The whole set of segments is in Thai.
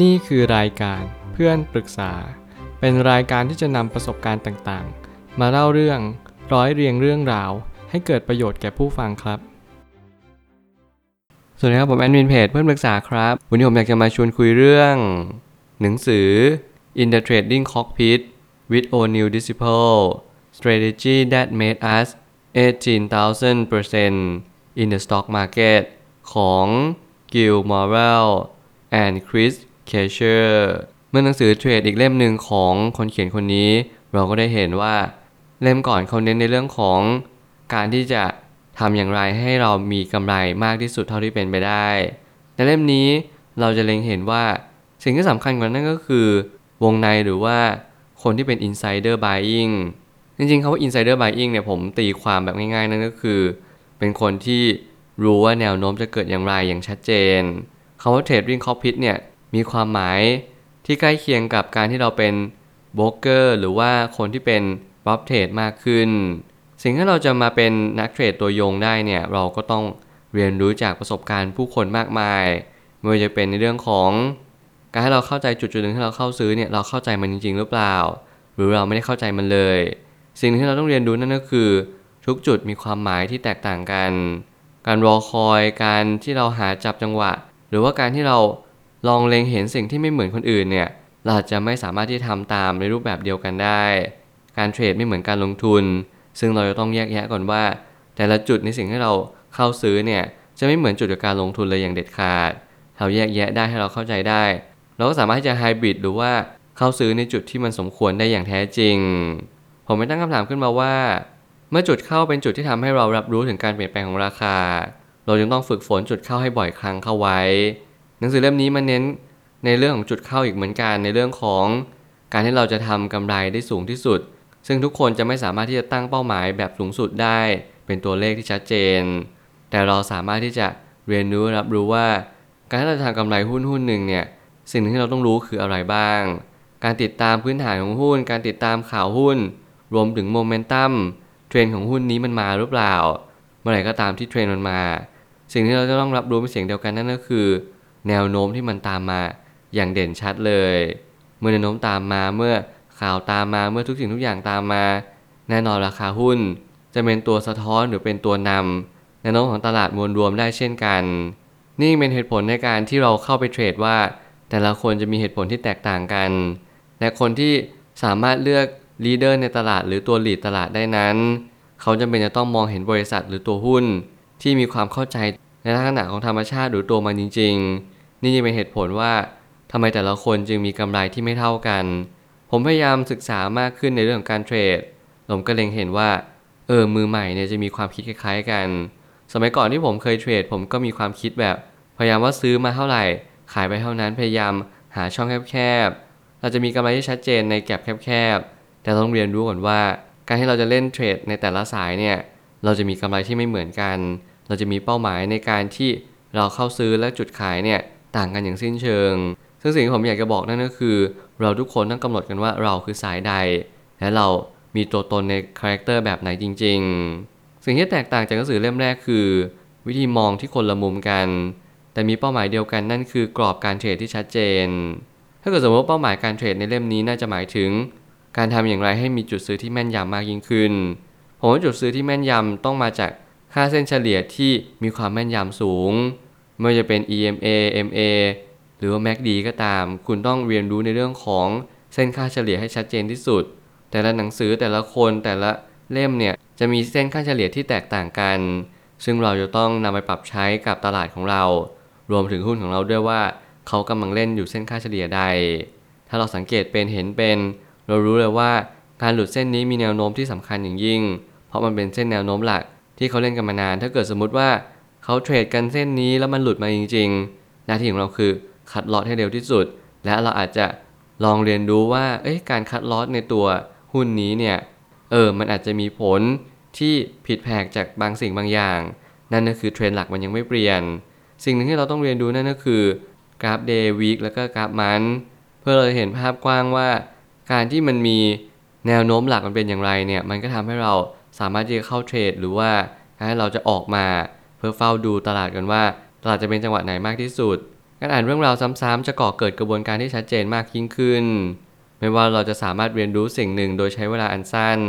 นี่คือรายการเพื่อนปรึกษา เป็นรายการที่จะนำประสบการณ์ต่างๆ มาเล่าเรื่องร้อยเรียงเรื่องราว ให้เกิดประโยชน์แก่ผู้ฟังครับ สวัสดีครับผมแอดมินเพจเพื่อนปรึกษาครับ วันนี้ผมอยากจะมาชวนคุยเรื่อง หนังสือ In the Trading Cockpit with O'Neill Disciple Strategy that made us 18,000% in the stock market ของ Gil Morrell and Chris k a s h e r เมื่อหนังสือเทรดอีกเล่มหนึ่งของคนเขียนคนนี้ เราก็ได้เห็นว่าเล่มก่อนเขาเน้นในเรื่องของการที่จะทำอย่างไรให้เรามีกำไรมากที่สุดเท่าที่เป็นไปได้ ในเล่มนี้เราจะเล็งเห็นว่าสิ่งที่สำคัญกว่านั้นก็คือ วงในหรือว่าคนที่เป็น insider buying จริงๆคาว่า insider buying เนี่ยผมตีความแบบง่ายๆ นั่นก็คือ เป็นคนที่รู้ว่าแนวโน้มจะเกิดอย่างไรอย่างชัดเจนคาว่า trading cockpit เนี่ย มีความหมายที่ใกล้เคียงกับการที่เราเป็นโบรกเกอร์หรือว่าคนที่เป็นบ๊อบเทรดมากขึ้น สิ่งที่เราจะมาเป็นนักเทรดตัวยงได้เนี่ย เราก็ต้องเรียนรู้จากประสบการณ์ผู้คนมากมายไม่ว่าจะเป็นในเรื่องของ การให้เราเข้าใจจุดจุดหนึ่งที่เราเข้าซื้อเนี่ยเราเข้าใจมันจริง ๆ หรือเปล่า หรือเราไม่ได้เข้าใจมันเลย สิ่งที่เราต้องเรียนรู้นั่นก็คือ ทุกจุดมีความหมายที่แตกต่างกัน การรอคอยการที่เราหาจับจังหวะ หรือว่าการที่เรา ลองเล็งเห็นสิ่งที่ไม่เหมือนคนอื่นเนี่ยเราจะไม่สามารถที่ทำตามในรูปแบบเดียวกันได้ การเทรดไม่เหมือนการลงทุน ซึ่งเราจะต้องแยกแยะก่อนว่า แต่ละจุดในสิ่งที่เราเข้าซื้อเนี่ยจะไม่เหมือนจุดกับการลงทุนเลยอย่างเด็ดขาด เราแยกแยะได้ให้เราเข้าใจได้ เราก็สามารถที่จะไฮบริดหรือว่าเข้าซื้อในจุดที่มันสมควรได้อย่างแท้จริง ผมไม่ตั้งคำถามขึ้นมาว่า เมื่อจุดเข้าเป็นจุดที่ทำให้เรารับรู้ถึงการเปลี่ยนแปลงของราคา เราจึงต้องฝึกฝนจุดเข้าให้บ่อยครั้งเข้าไว้ หนังสือเล่มนี้มันเน้นในเรื่องของจุดเข้าอีกเหมือนกันในเรื่องของการที่เราจะทำกำไรได้สูงที่สุด ซึ่งทุกคนจะไม่สามารถที่จะตั้งเป้าหมายแบบสูงสุดได้ เป็นตัวเลขที่ชัดเจน แต่เราสามารถที่จะเรียนรู้รับรู้ว่า การที่เราจะทำกำไรหุ้นหุ้นหนึ่งเนี่ยสิ่งที่เราต้องรู้คืออะไรบ้าง การติดตามพื้นฐานของหุ้น การติดตามข่าวหุ้น รวมถึงโมเมนตัมเทรนของหุ้นนี้มันมาหรือเปล่า เมื่อไหร่ก็ตามที่เทรนมันมา สิ่งที่เราจะต้องรับรู้เป็นเสียงเดียวกันนั่นก็คือ แนวโน้มที่มันตามมาอย่างเด่นชัดเลย เมื่อแนวโน้มตามมาเมื่อข่าวตามมาเมื่อทุกสิ่งทุกอย่างตามมา แน่นอนราคาหุ้น จะเป็นตัวสะท้อนหรือเป็นตัวนำแนวโน้มของตลาดมวลรวมได้เช่นกัน นี่เป็นเหตุผลในการที่เราเข้าไปเทรดว่า แต่ละคนจะมีเหตุผลที่แตกต่างกัน และคนที่สามารถเลือกลีดเดอร์ในตลาดหรือตัวหลีดตลาดได้นั้น เขาจำเป็นจะต้องมองเห็นบริษัทหรือตัวหุ้น ที่มีความเข้าใจ ในลักษณะของธรรมชาติหรือตัวมันจริง ๆ นี่จะเป็นเหตุผลว่าทำไมแต่ละคนจึงมีกำไรที่ไม่เท่ากัน ผมพยายามศึกษามากขึ้นในเรื่องของการเทรด ผมก็เล็งเห็นว่า เออ มือใหม่เนี่ยจะมีความคิดคล้าย ๆ กัน สมัยก่อนที่ผมเคยเทรด ผมก็มีความคิดแบบ พยายามว่าซื้อมาเท่าไหร่ ขายไปเท่านั้น พยายามหาช่องแคบๆ เราจะมีกำไรที่ชัดเจนในแก็บแคบๆ แต่ต้องเรียนรู้ก่อนว่า การที่เราจะเล่นเทรดในแต่ละสายเนี่ย เราจะมีกำไรที่ไม่เหมือนกัน เราจะมีเป้าหมายในการที่เราเข้าซื้อและจุดขายเนี่ยต่างกันอย่างสิ้นเชิง ซึ่งสิ่งที่ผมอยากจะบอกนั่นก็คือ เราทุกคนต้องกำหนดกันว่าเราคือสายใด และเรามีตัวตนใน character แบบไหนจริง ๆ สิ่งที่แตกต่างจากหนังสือเล่มแรกคือ วิธีมองที่คนละมุมกัน แต่มีเป้าหมายเดียวกันนั่นคือกรอบการเทรดที่ชัดเจน ถ้าเกิดสมมติว่าเป้าหมายการเทรดในเล่มนี้น่าจะหมายถึง การทำอย่างไรให้มีจุดซื้อที่แม่นยำมากยิ่งขึ้น ผมว่าจุดซื้อที่แม่นยำต้องมาจาก ค่าเส้นเฉลี่ยที่มีความแม่นยำสูง ไม่ว่าจะเป็น EMA MA หรือว่า MACD ก็ตาม คุณต้องเรียนรู้ในเรื่องของเส้นค่าเฉลี่ยให้ชัดเจนที่สุด แต่ละหนังสือแต่ละคนแต่ละเล่มเนี่ยจะมีเส้นค่าเฉลี่ยที่แตกต่างกัน ซึ่งเราจะต้องนำไปปรับใช้กับตลาดของเรา รวมถึงหุ้นของเราด้วยว่าเขากำลังเล่นอยู่เส้นค่าเฉลี่ยใด ถ้าเราสังเกตเป็นเห็นเป็น เรารู้เลยว่าการหลุดเส้นนี้มีแนวโน้มที่สำคัญอย่างยิ่ง เพราะมันเป็นเส้นแนวโน้มหลัก ที่เขาเล่นกันมานาน ถ้าเกิดสมมุติว่าเขาเทรดกันเส้นนี้แล้วมันหลุดมาจริง ๆ หน้าที่ของเราคือ cut loss ให้เร็วที่สุด และเราอาจจะลองเรียนรู้ว่าเอ้ยการ cut loss ในตัวหุ้นนี้เนี่ยเออมันอาจจะมีผลที่ผิดแผกจากบางสิ่งบางอย่าง นั่นก็คือเทรนด์หลักมันยังไม่เปลี่ยน สิ่งหนึ่งที่เราต้องเรียนรู้นั่นก็คือกราฟ day week แล้วก็กราฟ month เพื่อเราจะเห็นภาพกว้างว่า การที่มันมีแนวโน้มหลักมันเป็นอย่างไรเนี่ยมันก็ทำให้เรา สามารถที่จะเข้าเทรด หรือว่าให้เราจะออกมาเพื่อเฝ้าดูตลาดกันว่าตลาดจะเป็นจังหวะไหนมากที่สุด การอ่านเรื่องราวซ้ำๆจะก่อเกิดกระบวนการที่ชัดเจนมากยิ่งขึ้น ไม่ว่าเราจะสามารถเรียนรู้สิ่งหนึ่งโดยใช้เวลาอันสั้น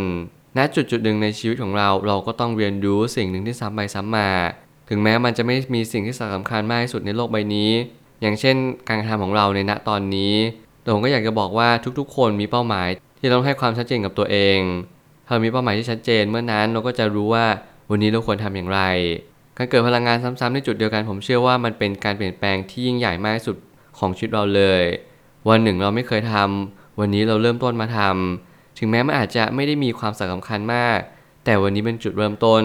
ณ จุดจุดหนึ่งในชีวิตของเราเราก็ต้องเรียนรู้สิ่งหนึ่งที่ซ้ำไปซ้ำมา ถึงแม้มันจะไม่มีสิ่งที่สำคัญมากที่สุดในโลกใบนี้ อย่างเช่น การกระทำของเราในณตอนนี้แต่ผมก็อยากจะบอกว่าทุกๆ คนมีเป้าหมายที่ต้องให้ความชัดเจนกับตัวเอง เรามีเป้าหมายที่ชัดเจน เมื่อนั้นเราก็จะรู้ว่าวันนี้เราควรทำอย่างไร การเกิดพลังงานซ้ำๆในจุดเดียวกัน ผมเชื่อว่ามันเป็นการเปลี่ยนแปลงที่ยิ่งใหญ่มากที่สุดของชีวิตเราเลย วันหนึ่งเราไม่เคยทำวันนี้เราเริ่มต้นมาทำถึงแม้มันอาจจะไม่ได้มีความสำคัญมาก แต่วันนี้เป็นจุดเริ่มต้น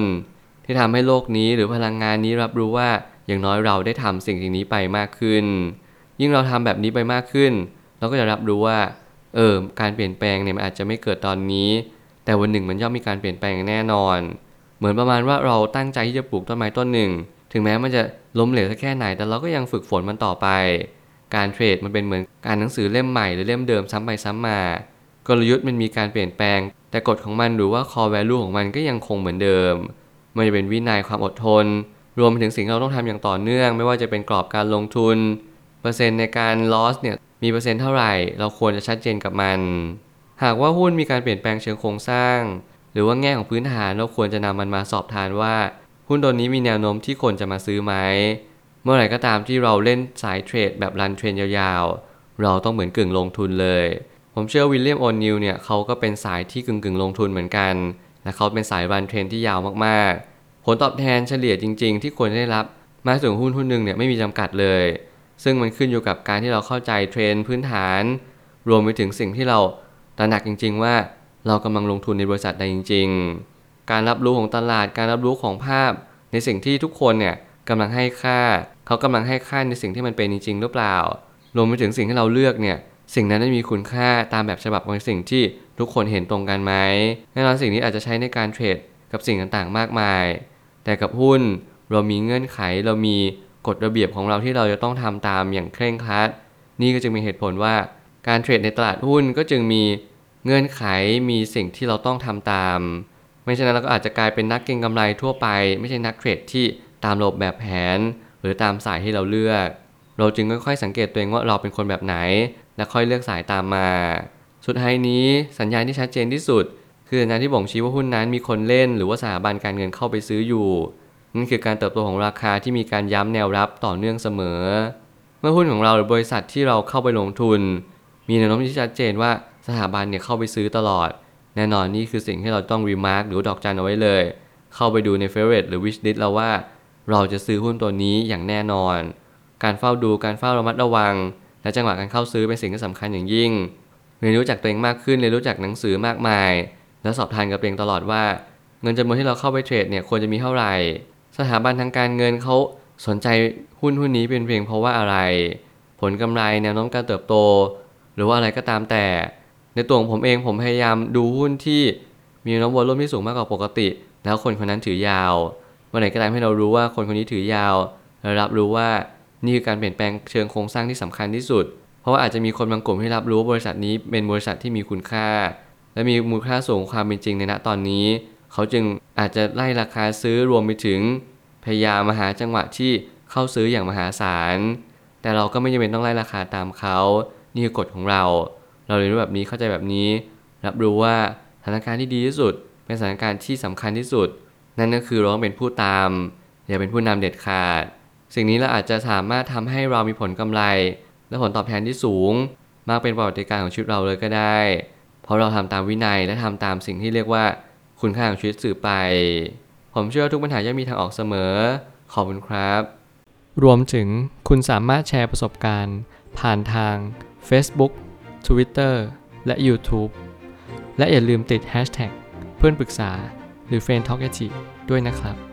ที่ทำให้โลกนี้หรือพลังงานนี้รับรู้ว่าอย่างน้อยเราได้ทำสิ่งสิ่งนี้ไปมากขึ้น ยิ่งเราทำแบบนี้ไปมากขึ้น เราก็จะรับรู้ว่า เออการเปลี่ยนแปลงเนี่ยมันอาจจะไม่เกิดตอนนี้ แต่วันหนึ่งมันย่อมมีการเปลี่ยนแปลงแน่นอน เหมือนประมาณว่าเราตั้งใจที่จะปลูกต้นไม้ต้นหนึ่ง ถึงแม้มันจะล้มเหลวสักแค่ไหน แต่เราก็ยังฝึกฝนมันต่อไป การเทรดมันเป็นเหมือนการหนังสือเล่มใหม่หรือเล่มเดิมซ้ำไปซ้ำมา กลยุทธ์มันมีการเปลี่ยนแปลง แต่กฎของมันหรือว่า core value ของมันก็ยังคงเหมือนเดิม มันจะเป็นวินัยความอดทน รวมไปถึงสิ่งที่เราต้องทำอย่างต่อเนื่อง ไม่ว่าจะเป็นกรอบการลงทุน เปอร์เซ็นต์ในการ loss เนี่ยมีเปอร์เซ็นต์เท่าไหร่ เราควรจะชัดเจนกับมัน หากว่าหุ้นมีการเปลี่ยนแปลงเชิงโครงสร้าง หรือว่าแง่ของพื้นฐานเราควรจะนำมันมาสอบทานว่า หุ้นตัวนี้มีแนวโน้มที่คนจะมาซื้อไหม เมื่อไหร่ก็ตามที่เราเล่นสายเทรดแบบ run trend ยาวๆ เราต้องเหมือนกึ่งลงทุนเลย ผมเชื่อวิลเลียมโอนิลเนี่ยเขาก็เป็นสายที่กึ่งกึ่งลงทุนเหมือนกันและเขาเป็นสายรันเทรนที่ยาวมากๆ ผลตอบแทนเฉลี่ยจริง ๆ ที่ควรได้รับมาถึงหุ้นหุ้นหนึ่งเนี่ยไม่มีจำกัดเลย ซึ่งมันขึ้นอยู่กับการที่เราเข้าใจเทรนพื้นฐาน รวมไปถึงสิ่งที่เรา ตระหนักจริง ๆ ว่าเรากำลังลงทุนในบริษัทใดจริง ๆ การรับรู้ของตลาดการรับรู้ของภาพ ในสิ่งที่ทุกคนเนี่ยกำลังให้ค่า เขากำลังให้ค่าในสิ่งที่มันเป็นจริง ๆ หรือเปล่ารวมไปถึงสิ่งที่เราเลือกเนี่ยสิ่งนั้นได้มีคุณค่าตามแบบฉบับของสิ่งที่ทุกคนเห็นตรงกันไหมแน่นอนสิ่งนี้อาจจะใช้ในการเทรดกับสิ่งต่างๆ มากมาย แต่กับหุ้นเรามีเงื่อนไขเรามีกฎระเบียบของเราที่เราจะต้องทำตามอย่างเคร่งครัด นี่ก็จึงมีเหตุผลว่าการเทรดในตลาดหุ้นก็จึงมี เงื่อนไขมีสิ่งที่เราต้องทำตาม ไม่ฉะนั้นเราก็อาจจะกลายเป็นนักเก็งกำไรทั่วไป ไม่ใช่นักเทรดที่ตามระบบแบบแผน หรือตามสายที่เราเลือก เราจึงค่อยๆสังเกตตัวเองว่าเราเป็นคนแบบไหน และค่อยเลือกสายตามมา สุดท้ายนี้สัญญาณที่ชัดเจนที่สุด คือสัญญาณที่บ่งชี้ว่าหุ้นนั้นมีคนเล่น หรือว่าสถาบันการเงินเข้าไปซื้ออยู่นั่นคือการเติบโตของราคาที่มีการย้ำแนวรับต่อเนื่องเสมอ เมื่อหุ้นของเราหรือบริษัทที่เราเข้าไปลงทุน มีแนวโน้มที่ชัดเจนว่า สถาบันเนี่ยเข้าไปซื้อตลอด แน่นอนนี่คือสิ่งที่เราต้อง remark หรือดอกจันเอาไว้เลย เข้าไปดูใน favorite หรือ wishlist เราว่า เราจะซื้อหุ้นตัวนี้อย่างแน่นอน การเฝ้าดูการเฝ้าระมัดระวัง และจังหวะการเข้าซื้อเป็นสิ่งที่สำคัญอย่างยิ่งเรียนรู้จักตัวเองมากขึ้นเรียนรู้จักหนังสือมากมาย และสอบทานกับตัวเองตลอดว่า เงินจำนวนที่เราเข้าไปเทรดเนี่ยควรจะมีเท่าไหร่ สถาบันทางการเงินเขาสนใจหุ้นหุ้นนี้เป็นเพียงเพราะว่าอะไร ผลกำไรแนวโน้มการเติบโต หรือว่าอะไรก็ตามแต่ ในตัวของผมเองผมพยายามดูหุ้นที่มีแนวโน้มวอลุ่มที่สูงมากกว่าปกติ แล้วคนคนนั้นถือยาวเมื่อไหร่ก็ตามให้เรารู้ว่าคนคนนี้ถือยาวเรารับรู้ว่านี่คือการเปลี่ยนแปลงเชิงโครงสร้างที่สำคัญที่สุด เพราะว่าอาจจะมีคนบางกลุ่มที่รับรู้ว่าบริษัทนี้เป็นบริษัทที่มีคุณค่า และมีมูลค่าสูงความเป็นจริงในณตอนนี้ เขาจึงอาจจะไล่ราคาซื้อรวมไปถึง พยายามมาหาจังหวะที่เข้าซื้ออย่างมหาศาล แต่เราก็ไม่จำเป็นต้องไล่ราคาตามเขา นี่คือกฎของเรา เราเรียนรู้แบบนี้เข้าใจแบบนี้ รับรู้ว่าสถานการณ์ที่ดีที่สุด เป็นสถานการณ์ที่สำคัญที่สุด นั่นก็คือร้องเป็นผู้ตาม อย่าเป็นผู้นำเด็ดขาด สิ่งนี้เราอาจจะสามารถทำให้เรามีผลกำไร และผลตอบแทนที่สูง มากเป็นประวัติการของชีวิตเราเลยก็ได้ เพราะเราทำตามวินัยและทำตามสิ่งที่เรียกว่าคุณค่าของชีวิตสื่อไป ผมเชื่อว่าทุกปัญหาย่อมมีทางออกเสมอ ขอบคุณครับ รวมถึงคุณสามารถแชร์ประสบการณ์ ผ่านทาง Facebook Twitter และ YouTube และอย่าลืมติด Hashtag เพื่อนปรึกษาหรือ f r ร e n d t a l k ด้วยนะครับ